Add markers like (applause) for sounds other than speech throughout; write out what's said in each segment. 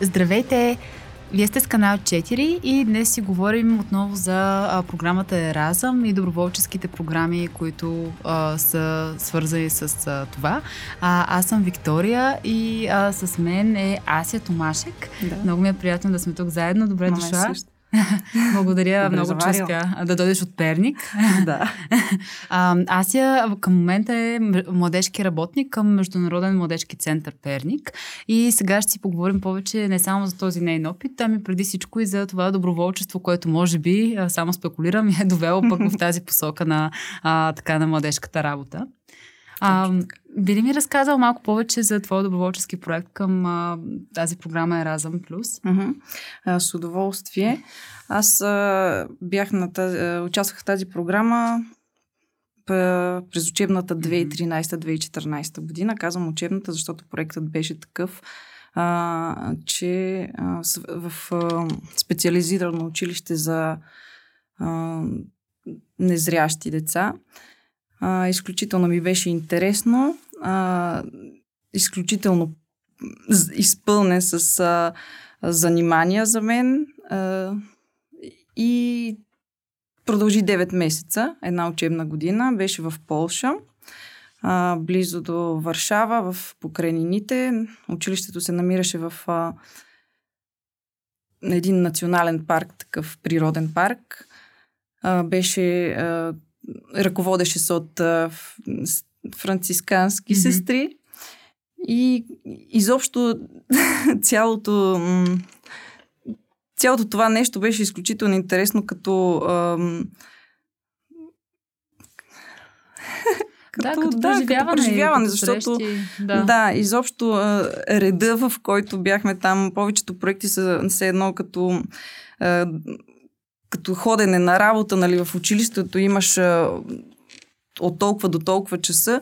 Здравейте! Вие сте с канал 4 и днес си говорим отново за програмата Еразъм и доброволческите програми, които а, са свързани с а, това. А, аз съм Виктория и а, с мен е Ася Томашек. Да. Много ми е приятно да сме тук заедно. Добре Маме дошла. Също. (laughs) Благодаря много, че успя да дойдеш от Перник. Да. (laughs) А, Ася към момента е младежки работник към Международен младежки център Перник. И сега ще си поговорим повече не само за този нейн опит, ами преди всичко и за това доброволчество, което може би, само спекулирам, (laughs) е довело пък в тази посока на, а, така, на младежката работа. А, би ли ми разказал малко повече за твой доброволчески проект към а, тази програма Еразъм Плюс? Uh-huh. А, с удоволствие. Аз а, бях на тази, участвах в тази програма през учебната 2013-2014 година. Казвам учебната, защото проектът беше такъв, а, че а, в а, специализирано училище за а, незрящи деца а, изключително ми беше интересно, а, изключително изпълнен с а, занимания за мен а, и продължи 9 месеца, една учебна година. Беше в Полша, а, близо до Варшава, в покрайнините. Училището се намираше в а, един национален парк, такъв природен парк. А, беше а, ръководеше се от а, францискански mm-hmm. сестри. И изобщо (laughs) цялото, цялото това нещо беше изключително интересно, като. Ам, (laughs) като, да, като да, преживяване. Като преживяване като защото срещи, да. да, изобщо а, реда, в който бяхме там, повечето проекти са все едно като а, като ходене на работа, нали, в училището имаш а, от толкова до толкова часа.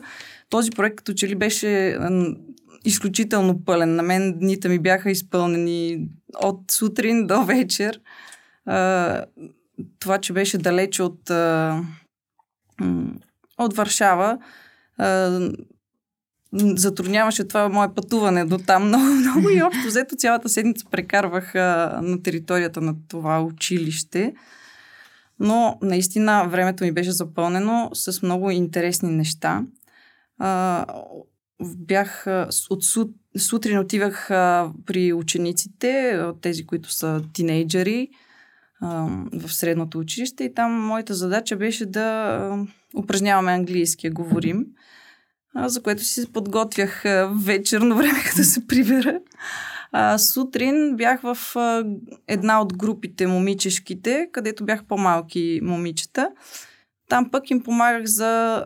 Този проект като че ли беше а, изключително пълен. На мен дните ми бяха изпълнени от сутрин до вечер. А, това, че беше далече от, а, от Варшава, а, затрудняваше това мое пътуване до там много, (laughs) много и общо взето цялата седмица прекарвах а, на територията на това училище. Но наистина времето ми беше запълнено с много интересни неща. А, бях от сут, сутрин отивах а, при учениците, тези, които са тинейджери в средното училище и там моята задача беше да упражняваме английски, говорим за което си се подготвях вечерно време, като се прибера. А, сутрин бях в а, една от групите момичешките, където бях по-малки момичета. Там пък им помагах за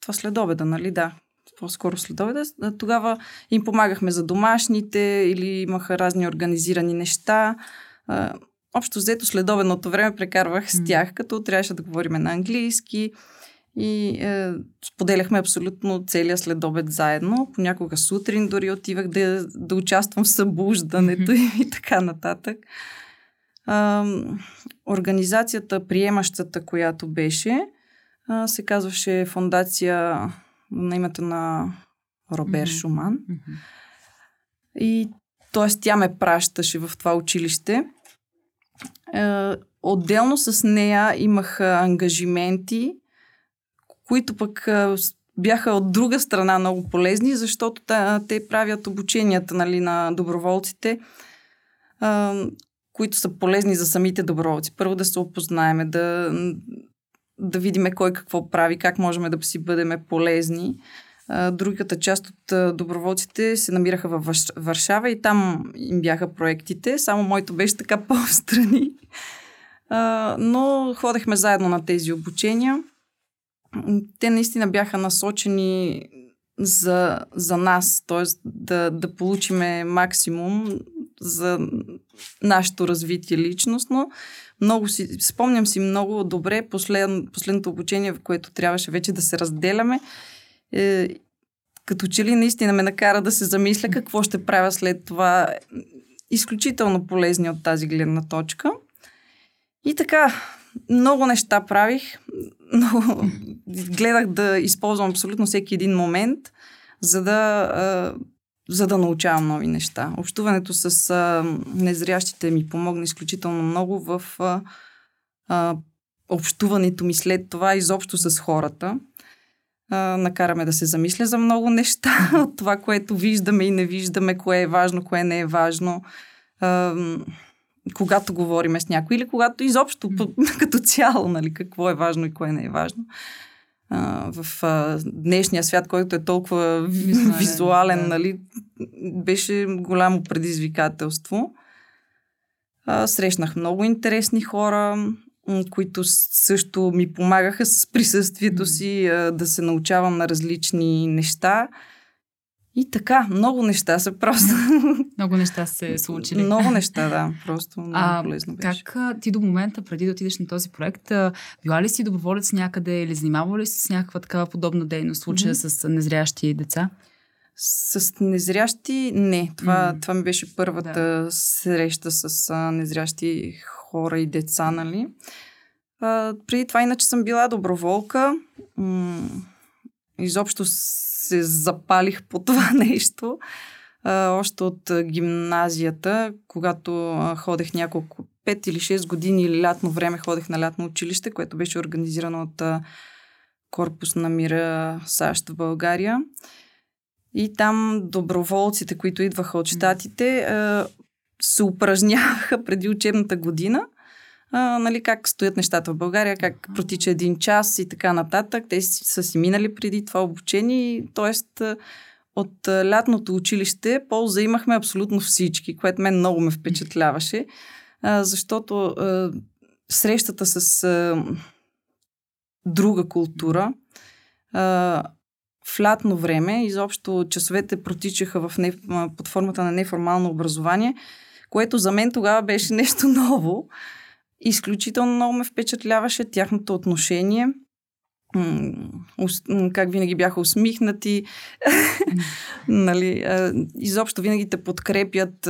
това следобеда, нали? Да, по-скоро следобеда. Тогава им помагахме за домашните или имаха разни организирани неща. А, общо взето следобедното време прекарвах с тях, като трябваше да говорим на английски. И е, споделяхме абсолютно целия следобед заедно. Понякога сутрин дори отивах да, да участвам в събуждането mm-hmm. и така нататък. А, организацията, приемащата, която беше, а, се казваше Фундация на името на Робер mm-hmm. Шуман. Mm-hmm. И т.е. тя ме пращаше в това училище. Е, отделно с нея имах ангажименти които пък бяха от друга страна много полезни, защото те правят обученията нали, на доброволците, които са полезни за самите доброволци. Първо да се опознаеме, да, да видим кой какво прави, как можем да си бъдем полезни. Другата част от доброволците се намираха в Варшава и там им бяха проектите. Само моето беше така (laughs) по-встрани. Но ходехме заедно на тези обучения те наистина бяха насочени за, за нас, т.е. Да, да получиме максимум за нашето развитие личностно. Много си, спомням си много добре послед, последното обучение, в което трябваше вече да се разделяме. Е, като че ли наистина ме накара да се замисля какво ще правя след това. Изключително полезни от тази гледна точка. И така, много неща правих, но (laughs) гледах да използвам абсолютно всеки един момент, за да, за да научавам нови неща. Общуването с незрящите ми помогна изключително много в общуването ми след това изобщо с хората. Накараме да се замисля за много неща (laughs) от това, което виждаме и не виждаме, кое е важно, кое не е важно. А, когато говориме с някой или когато изобщо (laughs) като цяло, нали, какво е важно и кое не е важно. А, в а, днешния свят, който е толкова визуален, визуален да. нали, беше голямо предизвикателство. А, срещнах много интересни хора, които също ми помагаха с присъствието си а, да се научавам на различни неща. И така, много неща са просто. (laughs) Много неща се случили. много неща, да. Просто много а, полезно беше. Как ти до момента, преди да отидеш на този проект, била ли си доброволец някъде или занимавала ли си с някаква такава подобна дейност, случая mm-hmm. с незрящи деца? С незрящи не. Това, mm. това ми беше първата да. среща с а, незрящи хора и деца, нали? А, преди това иначе съм била доброволка. М- изобщо се запалих по това (laughs) нещо. А, още от гимназията, когато а, ходех няколко, 5 или 6 години или лятно време ходех на лятно училище, което беше организирано от а, Корпус на мира САЩ в България. И там доброволците, които идваха от щатите, се упражняваха преди учебната година. А, нали, как стоят нещата в България, как протича един час и така нататък. Те са си минали преди това обучение. Тоест, от лятното училище полза имахме абсолютно всички, което мен много ме впечатляваше, а, защото а, срещата с а, друга култура а, в лятно време, изобщо часовете протичаха в не, под формата на неформално образование, което за мен тогава беше нещо (laughs) ново. Изключително много ме впечатляваше тяхното отношение. Как винаги бяха усмихнати. (laughs) нали, изобщо винаги те подкрепят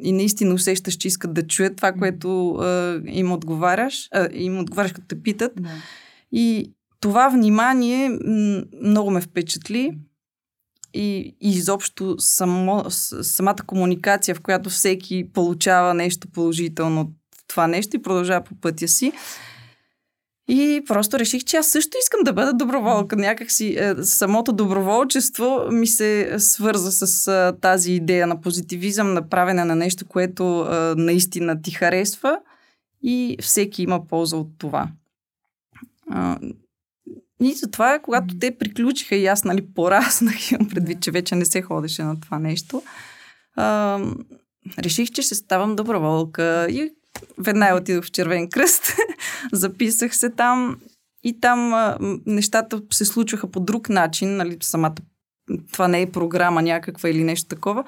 и наистина усещаш, че искат да чуят това, което им отговаряш, им отговаряш като те питат. И това внимание много ме впечатли и, и изобщо само, самата комуникация, в която всеки получава нещо положително това нещо и продължава по пътя си. И просто реших, че аз също искам да бъда доброволка. Някакси е, самото доброволчество ми се свърза с е, тази идея на позитивизъм, на правене на нещо, което е, наистина ти харесва и всеки има полза от това. И затова, когато те приключиха и аз, нали, пораснах, (laughs) имам предвид, че вече не се ходеше на това нещо, а, реших, че ще ставам доброволка и веднага отидох в Червен кръст, (laughs) записах се там и там а, нещата се случваха по друг начин, нали, самата това не е програма някаква или нещо такова,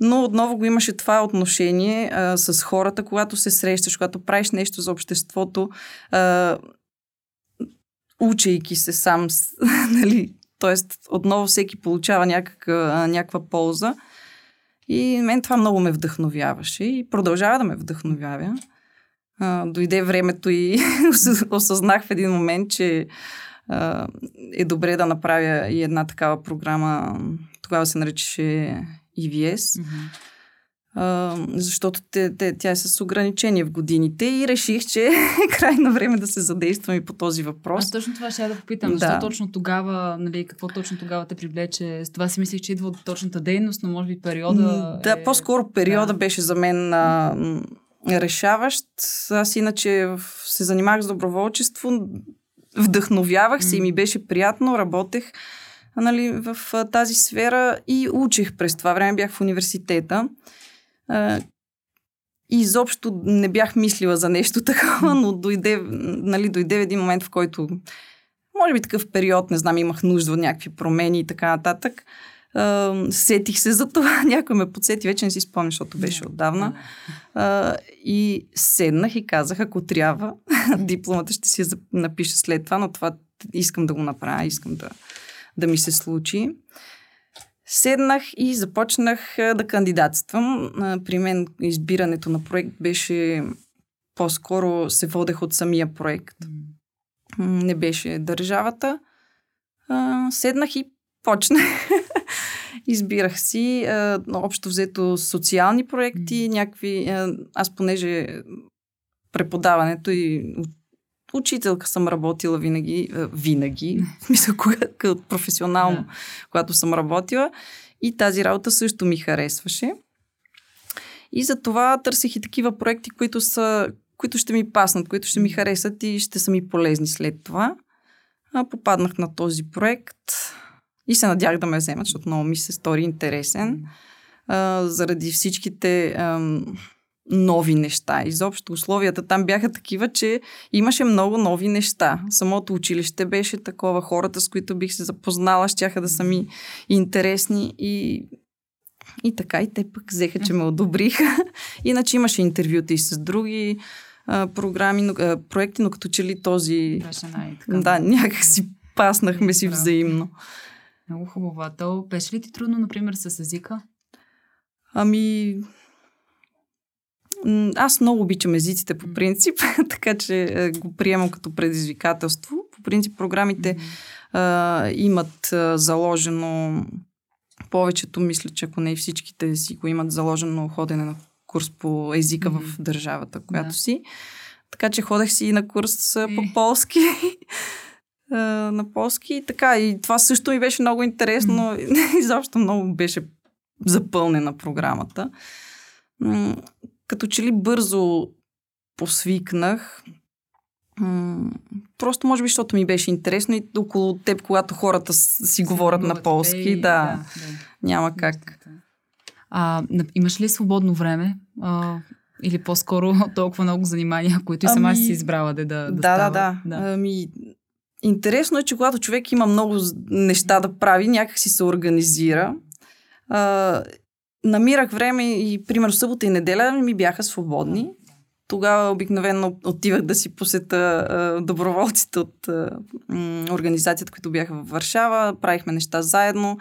но отново го имаше това отношение а, с хората, когато се срещаш, когато правиш нещо за обществото, а, учейки се сам, (laughs) нали, т.е. отново всеки получава някаква, някаква полза. И мен това много ме вдъхновяваше и продължава да ме вдъхновява. А, дойде времето и (laughs) осъзнах в един момент, че а, е добре да направя и една такава програма. Тогава се наричаше EVS. Mm-hmm защото те, те, тя е с ограничения в годините и реших, че е (laughs) крайно време да се задействам и по този въпрос. Аз точно това ще я да попитам. Да. Защо точно тогава, нали, какво точно тогава те привлече? С това си мислих, че идва от точната дейност, но може би периода Да, е... по-скоро периода да. беше за мен а, решаващ. Аз иначе се занимавах с доброволчество, вдъхновявах се и ми беше приятно, работех нали, в тази сфера и учих през това време. Бях в университета. Изобщо не бях мислила за нещо (laughs) такова, но дойде, нали, дойде един момент, в който, може би такъв период, не знам, имах нужда от някакви промени и така нататък. Uh, сетих се за това, (laughs) някой ме подсети, вече не си спомня, защото беше отдавна. Uh, и седнах и казах, ако трябва, (laughs) дипломата ще си напиша след това, но това искам да го направя, искам да, да ми се случи. Седнах и започнах да кандидатствам. При мен избирането на проект беше по-скоро се водех от самия проект. Не беше държавата. Седнах и почнах. (laughs) Избирах си общо взето социални проекти, някакви... Аз понеже преподаването и учителка съм работила винаги, винаги, мисля, когато професионално, yeah. когато съм работила. И тази работа също ми харесваше. И за това търсих и такива проекти, които, са, които ще ми паснат, които ще ми харесат и ще са ми полезни след това. А, попаднах на този проект и се надях да ме вземат, защото много ми се стори интересен. А, заради всичките а, нови неща. Изобщо условията там бяха такива, че имаше много нови неща. Самото училище беше такова. Хората, с които бих се запознала, щяха да са ми интересни и и така, и те пък взеха, че ме одобриха. (laughs) Иначе имаше интервюта и с други а, програми, но, а, проекти, но като че ли този... Да, някак си паснахме си взаимно. Много хубаво. То беше ли ти трудно, например, с езика? Ами, аз много обичам езиците по принцип, (laughs) така че е, го приемам като предизвикателство. По принцип програмите а, имат а, заложено повечето, мисля, че ако не и всичките си го имат заложено ходене на курс по езика mm-hmm. в държавата, която да. си. Така че ходех си на курс е. по полски. (laughs) на полски и така. И това също ми беше много интересно. Mm-hmm. (laughs) Изобщо много беше запълнена програмата. Като че ли бързо посвикнах. Просто може би, защото ми беше интересно и около теб, когато хората си говорят на полски, да, няма как. А, имаш ли свободно време? А, или по-скоро (laughs) толкова много занимания, които и сама ами, си избрала да, да, да, да, да. да. Ами, интересно е, че когато човек има много неща да прави, някак си се организира. А, намирах време и, примерно, събота и неделя ми бяха свободни. Тогава обикновено отивах да си посета а, доброволците от а, м, организацията, които бяха в Варшава. Правихме неща заедно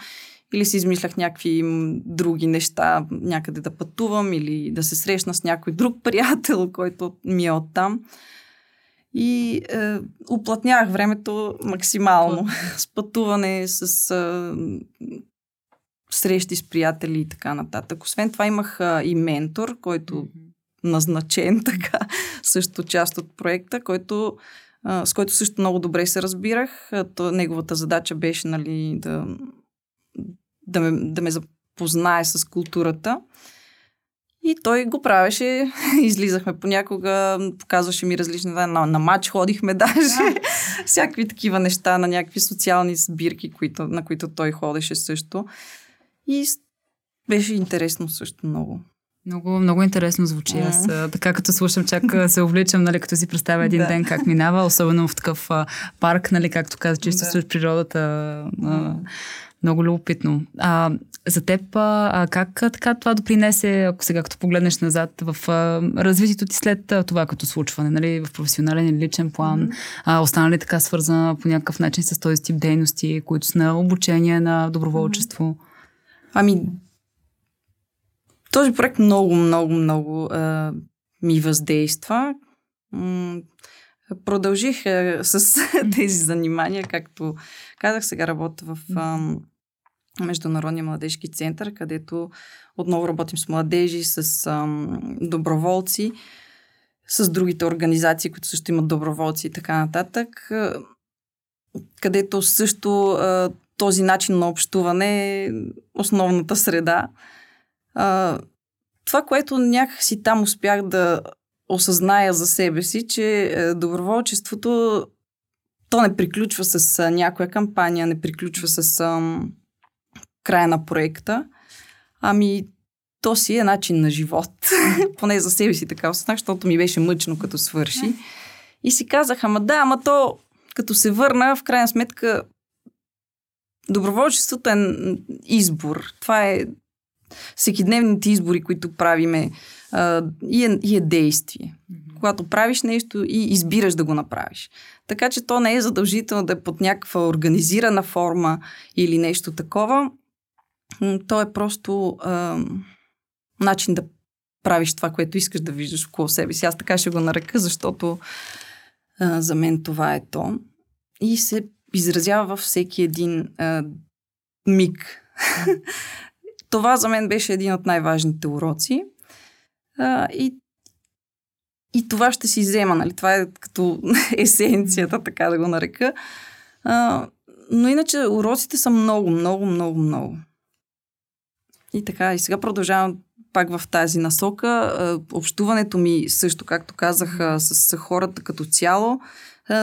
или си измислях някакви други неща, някъде да пътувам или да се срещна с някой друг (laughs) приятел, който ми е оттам. И е, уплътнявах времето максимално (laughs) с пътуване, с е, срещи с приятели и така нататък. Освен това имах е, и ментор, който mm-hmm назначен (laughs) така, също част от проекта, който, а, с който също много добре се разбирах. То, неговата задача беше нали, да, да, ме, да ме запознае с културата. И той го правеше. (laughs) Излизахме понякога, показваше ми различни на, на, на матч ходихме (laughs) даже. Всякакви такива неща, на някакви социални сбирки, които, на които той ходеше също. И беше интересно също много. Много, много интересно звучи. Аз така като слушам, чак се увличам, нали, като си представя един да. ден как минава, особено в такъв а, парк, нали, както каза, че да. природата. А, много любопитно. А, за теб, а, как така това допринесе, ако сега като погледнеш назад, в а, развитието ти след а, това като случване, нали, в професионален или личен план, mm-hmm. а, остана ли така свързана по някакъв начин с този тип дейности, които са на обучение, на доброволчество? Mm-hmm. Ами, този проект много, много, много а, ми въздейства. М- продължих а, с (laughs) тези занимания, както казах, сега работя в а, Международния младежки център, където отново работим с младежи, с а, доброволци, с другите организации, които също имат доброволци и така нататък, където също а, този начин на общуване е основната среда. А, това, което някакси там успях да осъзная за себе си, че е, доброволчеството то не приключва с някоя кампания, не приключва с а, края на проекта, ами то си е начин на живот. (laughs) Поне за себе си така осъзнах, защото ми беше мъчно като свърши. И си казах, ама да, ама то като се върна, в крайна сметка доброволчеството е избор. Това е всекидневните избори, които правиме, а, и, е, и е действие. Mm-hmm. Когато правиш нещо и избираш да го направиш. Така че то не е задължително да е под някаква организирана форма или нещо такова. То е просто а, начин да правиш това, което искаш да виждаш около себе си. Аз така ще го нарека, защото а, за мен това е то. И се изразява във всеки един а, миг. (laughs) това за мен беше един от най-важните уроци. А, и, и това ще си взема, нали? Това е като (laughs) есенцията, така да го нарека. А, но иначе уроците са много, много, много, много. И така, и сега продължавам пак в тази насока. Общуването ми също, както казах, с хората като цяло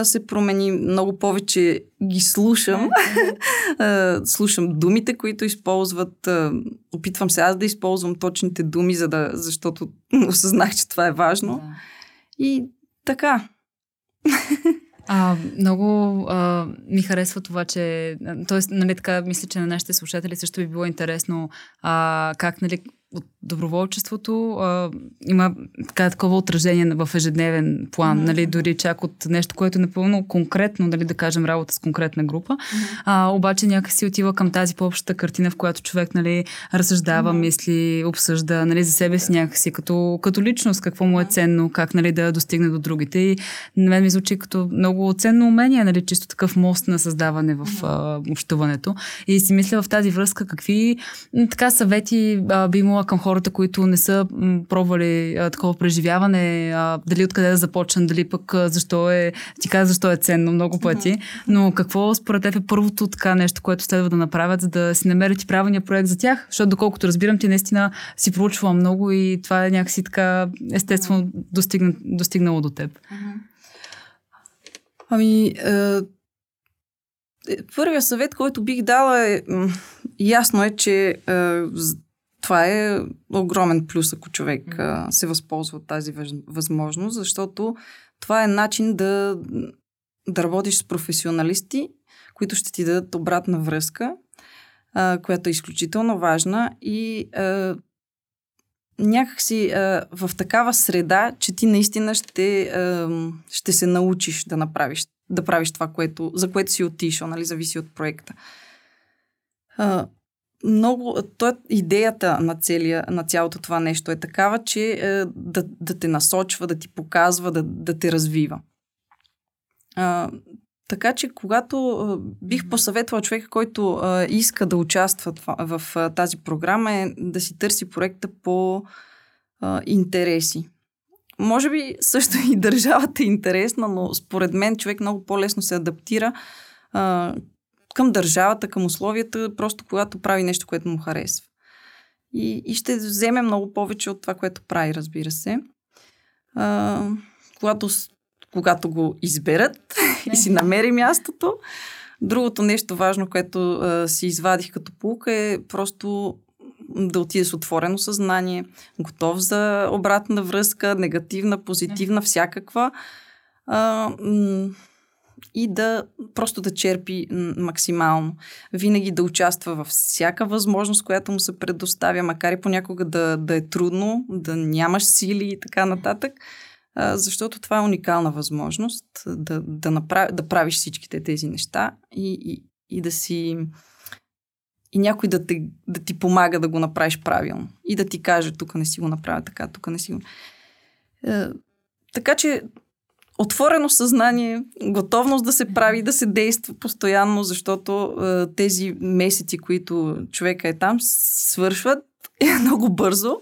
се промени. Много повече ги слушам. (laughs) слушам думите, които използват. Опитвам се аз да използвам точните думи, за да, защото (laughs) осъзнах, че това е важно. И така. (laughs) А, много а, ми харесва това, че. Тоест, нали, така, мисля, че на нашите слушатели също би било интересно а, как, нали, от доброволчеството а, има така такова отражение в ежедневен план, mm-hmm. нали, дори чак от нещо, което е напълно конкретно, нали, да кажем, работа с конкретна група, mm-hmm. а, обаче някакси отива към тази по-общата картина, в която човек нали, разсъждава, mm-hmm. мисли, обсъжда нали, за себе си някакси като, като личност, какво му е ценно, как нали, да достигне до другите. И на мен ми звучи като много ценно умение, нали, чисто такъв мост на създаване в а, общуването. И си мисля в тази връзка какви така съвети а, би имала към хората, които не са пробвали а, такова преживяване, а, дали откъде да започнат, дали пък а, защо е, ти каза защо е ценно много пъти, но какво според теб е първото така нещо, което следва да направят, за да си намерят и правилния проект за тях? Защото доколкото разбирам, ти наистина си проучвала много и това е някакси така естествено достигна, достигнало до теб. Ами, е, първия съвет, който бих дала е ясно е, че е, това е огромен плюс, ако човек а, се възползва от тази възможност, защото това е начин да, да работиш с професионалисти, които ще ти дадат обратна връзка, а, която е изключително важна и а, някакси а, в такава среда, че ти наистина ще, а, ще се научиш да направиш, да правиш това, което, за което си отишъл, нали, зависи от проекта. А, много, то, идеята на, целия, на цялото това нещо е такава, че е, да, да те насочва, да ти показва, да, да те развива. А, така че, когато а, бих посъветвала човека, който а, иска да участва в, в а, тази програма, е да си търси проекта по а, интереси. Може би също и (laughs) държавата е интересна, но според мен човек много по-лесно се адаптира а, към държавата, към условията, просто когато прави нещо, което му харесва. И, и ще вземе много повече от това, което прави, разбира се. А, когато, когато го изберат (laughs) и си намери мястото. Другото нещо важно, което а, си извадих като полука е просто да отиде с отворено съзнание, готов за обратна връзка, негативна, позитивна, всякаква. А, м- и да просто да черпи максимално. Винаги да участва във всяка възможност, която му се предоставя, макар и понякога да, да е трудно, да нямаш сили и така нататък, защото това е уникална възможност да, да, направи, да правиш всичките тези неща и, и, и да си и някой да, те, да ти помага да го направиш правилно. И да ти каже, тук не си го направя така, тук не си го... Е, така че отворено съзнание, готовност да се прави, да се действа постоянно, защото е, тези месеци, които човека е там, свършват е (laughs) много бързо.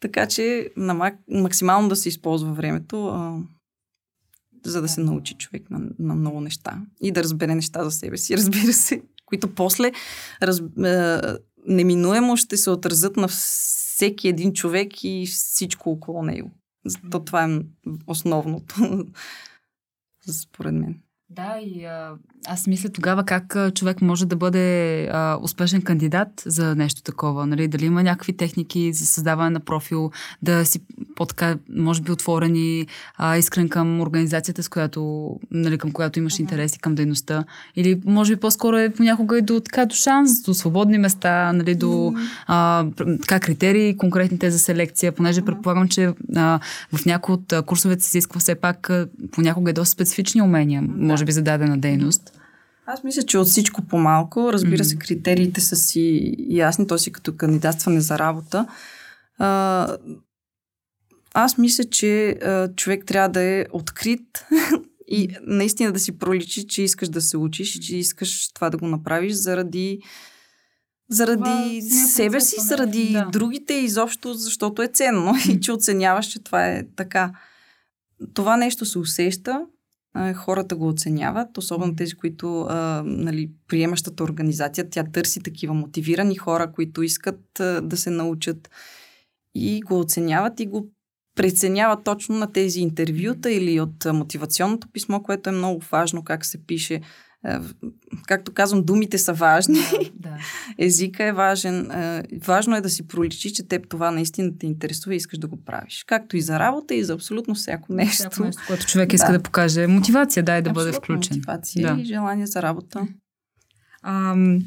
Така че на мак, максимално да се използва времето, е, за да се научи човек на, на много неща и да разбере неща за себе си, (laughs) разбира се, които после раз, е, неминуемо ще се отразят на всеки един човек и всичко около него. То това е основното, (laughs) според мен. Да, и а, аз мисля тогава как човек може да бъде а, успешен кандидат за нещо такова. Нали? Дали има някакви техники за създаване на профил, да си по-така, може би, отворен и а, искрен към организацията, с която, нали, към която имаш интереси, към дейността. Или може би по-скоро е понякога и до, така, до шанс, до свободни места, нали, до а, така, критерии, конкретните за селекция, понеже предполагам, че а, в някои от курсовете се изисква все пак понякога е доста специфични умения, може би, за дадена дейност. Аз мисля, че от всичко по-малко. Разбира се, критериите са си ясни, то си като кандидатстване за работа. А, аз мисля, че а, човек трябва да е открит (laughs) и наистина да си проличи, че искаш да се учиш, че искаш това да го направиш заради заради себе си, заради да. другите, изобщо защото е ценно (laughs) и че оценяваш, че това е така. Това нещо се усеща, хората го оценяват, особено тези, които а, нали, приемащата организация, тя търси такива мотивирани хора, които искат а, да се научат и го оценяват и го преценяват точно на тези интервюта или от мотивационното писмо, което е много важно как се пише. Както казвам, думите са важни. Да, да. (laughs) Езика е важен. Важно е да си проличи, че теб това наистина те интересува и искаш да го правиш. Както и за работа, и за абсолютно всяко нещо. Всяко нещо, (laughs) което човек иска да, да покаже. Мотивация, дай да бъде включен. Мотивация да. и желание за работа. Ам,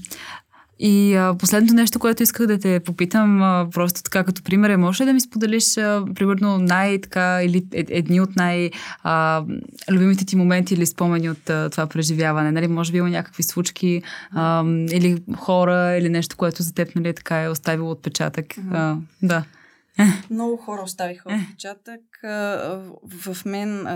и а, последното нещо, което исках да те попитам, а, просто така като пример, е, може ли да ми споделиш, а, примерно, най-така или е, едни от най-любимите ти моменти или спомени от а, това преживяване? Нали? Може би има някакви случки а, или хора или нещо, което за теб нали, така е оставило отпечатък. А, да. Много хора оставиха отпечатък. В мен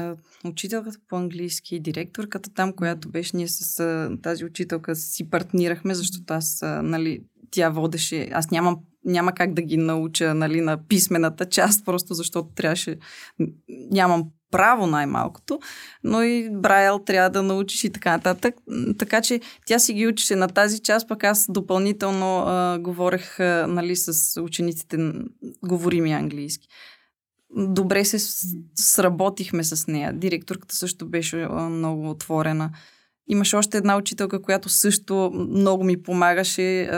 учителката по английски, директорката там, която беше, ние с тази учителка си партнирахме, защото аз, нали, тя водеше, аз нямам няма как да ги науча нали, на писмената част, просто защото трябваше, нямам право най-малкото, но и Брайл трябва да научиш и така нататък. Така че тя си ги учеше на тази част, пък аз допълнително а, говорех а, нали, с учениците, говорим и английски. Добре се сработихме с нея. Директорката също беше а, много отворена. Имаше още една учителка, която също много ми помагаше.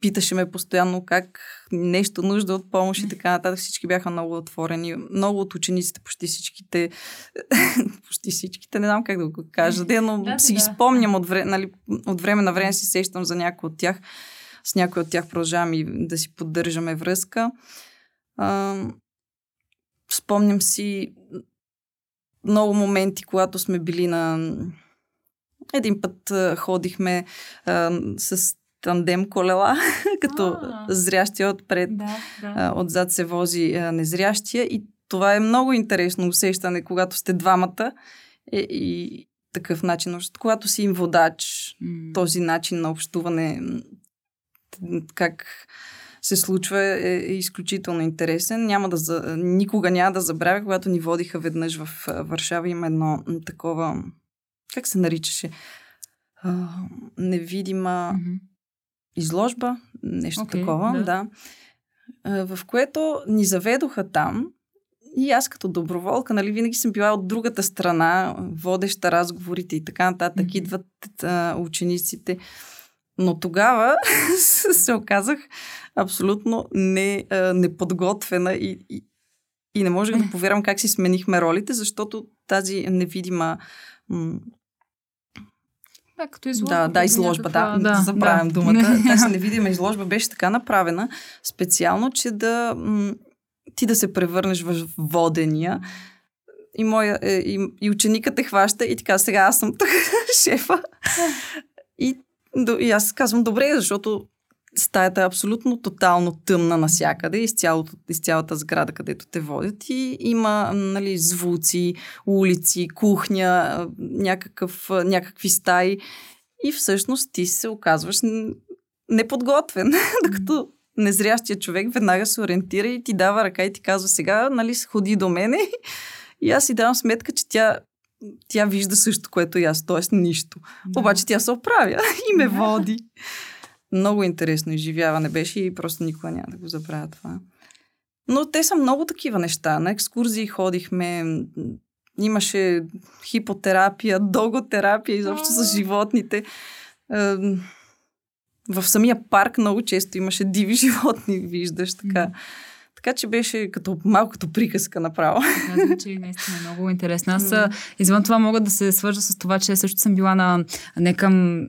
Питаше ме постоянно как нещо нужда от помощ и така нататък. Всички бяха много отворени. Много от учениците, почти всичките, (laughs) почти всичките, не знам как да го кажа, (laughs) де, но да, си да. ги спомням от, време, нали, от време на време си сещам за някой от тях. С някой от тях продължавам и да си поддържаме връзка. А, спомням си много моменти, когато сме били на един път а, ходихме а, с тандем колела, (laughs) като а, зрящия отпред, да, да. А, отзад се вози а, незрящия и това е много интересно усещане, когато сте двамата и, е, и такъв начин. Когато си им водач, mm. този начин на общуване, как се случва е, е изключително интересен. Няма да за... Никога няма да забравя, когато ни водиха веднъж в Варшава. Има едно такова как се наричаше? А, невидима mm-hmm. изложба, нещо okay, такова, да. да. А, в което ни заведоха там и аз като доброволка, нали, винаги съм била от другата страна, водеща разговорите и така нататък, mm-hmm. идват а, учениците. Но тогава (laughs) се оказах абсолютно не, а, неподготвена и, и, и не можех да повярвам как си сменихме ролите, защото тази невидима да, като изложба. Да, да, изложба, някаква... да. да. Забравям да. думата. (laughs) Тази невидима изложба беше така направена специално, че да ти да се превърнеш в водения. И, моя, е, и, и ученикът те хваща и така, сега аз съм тук (laughs) шефа. И, и аз казвам, добре, защото стаята е абсолютно тотално тъмна насякъде, из, цялото, из цялата сграда, където те водят и има нали, звуци, улици, кухня, някакъв, някакви стаи и всъщност ти се оказваш неподготвен, (laughs) докато незрящия човек веднага се ориентира и ти дава ръка и ти казва сега, нали, ходи до мене и аз си давам сметка, че тя тя вижда също, което и аз, т.е. нищо. Да. Обаче тя се оправя (laughs) и ме води. Много интересно изживяване беше и просто никога няма да го забравя това. Но те са много такива неща. На екскурзии ходихме, имаше хипотерапия, (laughs) доготерапия, изобщо с животните. В самия парк много често имаше диви (laughs) животни, виждаш така. Така че беше като малко като приказка направо. Да, звучи наистина много интересно. Аз mm. извън това мога да се свържа с това, че също съм била на не към,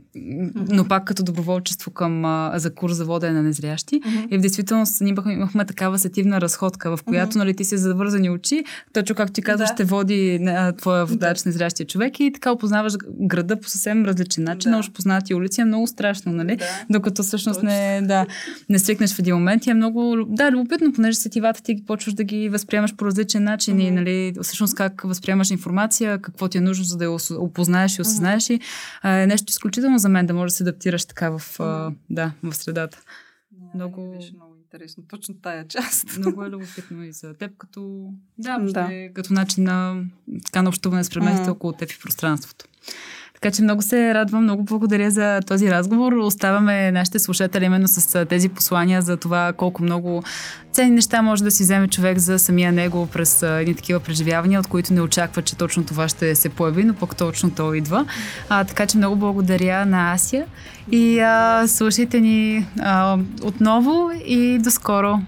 но пак като доброволчество към за курс за водене на незрящи. Mm-hmm. И в действителност ние имахме, имахме такава сетивна разходка, в която mm-hmm. нали, ти си завързани очи, точно както ти казваш, да. ще води твоя водач да. незрящия човек и така опознаваш града по съвсем различен начин, да. познати улици е много страшно, нали? Да. Докато всъщност не, да, не свикнеш в един момент и е много, да, любопитно, понеже сетивата ти ги почваш да ги възприемаш по различен начин mm-hmm. и нали, всъщност как възприемаш информация, какво ти е нужно, за да я опознаеш и осъзнаеш mm-hmm. и е нещо изключително за мен да можеш да се адаптираш така в, mm-hmm. да, в средата. Yeah, много... Беше много интересно. Точно тая част. Много е любопитно и за теб, като, да, да. Като начин на, така, на общуване с предметите mm. около теб и пространството. Така че много се радвам, много благодаря за този разговор. Оставаме нашите слушатели именно с тези послания за това колко много ценни неща може да си вземе човек за самия него през едни такива преживявания, от които не очаква, че точно това ще се появи, но пък точно то идва. А, така че много благодаря на Ася и а, слушайте ни а, отново и до скоро.